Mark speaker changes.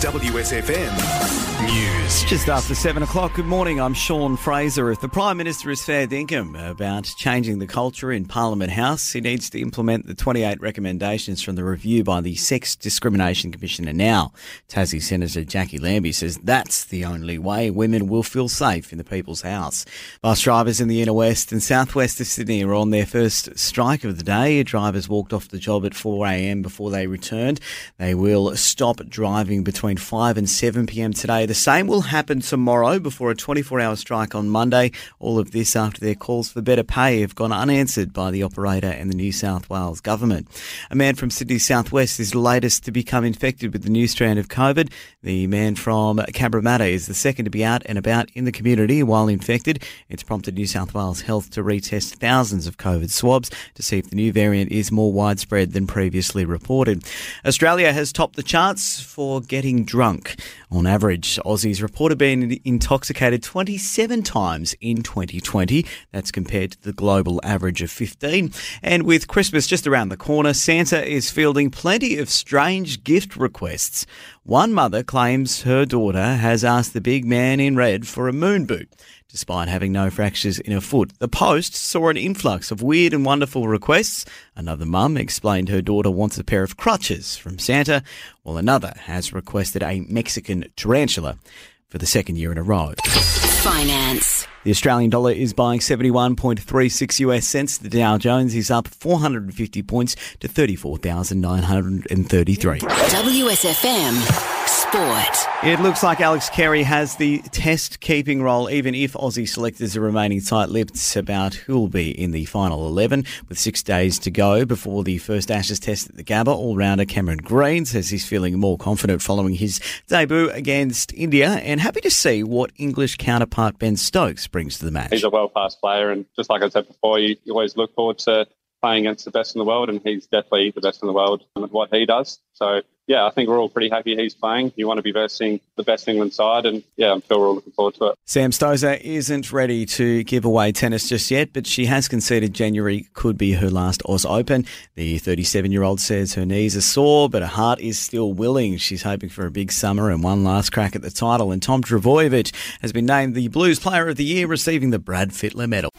Speaker 1: WSFM News.
Speaker 2: Just after seven o'clock, good morning. I'm Sean Fraser. If the Prime Minister is fair dinkum about changing the culture in Parliament House, he needs to implement the 28 recommendations from the review by the Sex Discrimination Commissioner now. Tassie Senator Jacqui Lambie says that's the only way women will feel safe in the People's House. Bus drivers in the inner west and southwest of Sydney are on their first strike of the day. Drivers walked off the job at 4am before they returned. They will stop driving between 5 and 7 pm today. The same will happen tomorrow before a 24 hour strike on Monday. All of this after their calls for better pay have gone unanswered by the operator and the New South Wales government. A man from Sydney Southwest is the latest to become infected with the new strand of COVID. The man from Cabramatta is the second to be out and about in the community while infected. It's prompted New South Wales Health to retest thousands of COVID swabs to see if the new variant is more widespread than previously reported. Australia has topped the charts for getting drunk. On average, Aussies reported being intoxicated 27 times in 2020. That's compared to the global average of 15. And with Christmas just around the corner, Santa is fielding plenty of strange gift requests. One mother claims her daughter has asked the big man in red for a moon boot despite having no fractures in her foot. The Post saw an influx of weird and wonderful requests. Another mum explained her daughter wants a pair of crutches from Santa, while another has requested a Mexican tarantula for the second year in a row.
Speaker 3: Finance.
Speaker 2: The Australian dollar is buying 71.36 US cents. The Dow Jones is up 450 points to 34,933.
Speaker 3: WSFM Sport.
Speaker 2: It looks like Alex Carey has the test keeping role, even if Aussie selectors are remaining tight lipped about who'll be in the final 11. With six days to go before the first Ashes test at the Gabba, all rounder Cameron Green says he's feeling more confident following his debut against India and happy to see what English counterpart Ben Stokes brings to the match.
Speaker 4: He's a well passed player, and just like I said before, you, you always look forward to playing against the best in the world, and he's definitely the best in the world at what he does. So yeah, I think we're all pretty happy he's playing. You want to be versing the best England side, and yeah, I'm sure we're all looking forward to it.
Speaker 2: Sam Stosur isn't ready to give away tennis just yet, but she has conceded January could be her last Oz Open. The 37 year old says her knees are sore, but her heart is still willing. She's hoping for a big summer and one last crack at the title. And Tom Trbojevic has been named the Blues Player of the Year, receiving the Brad Fittler Medal.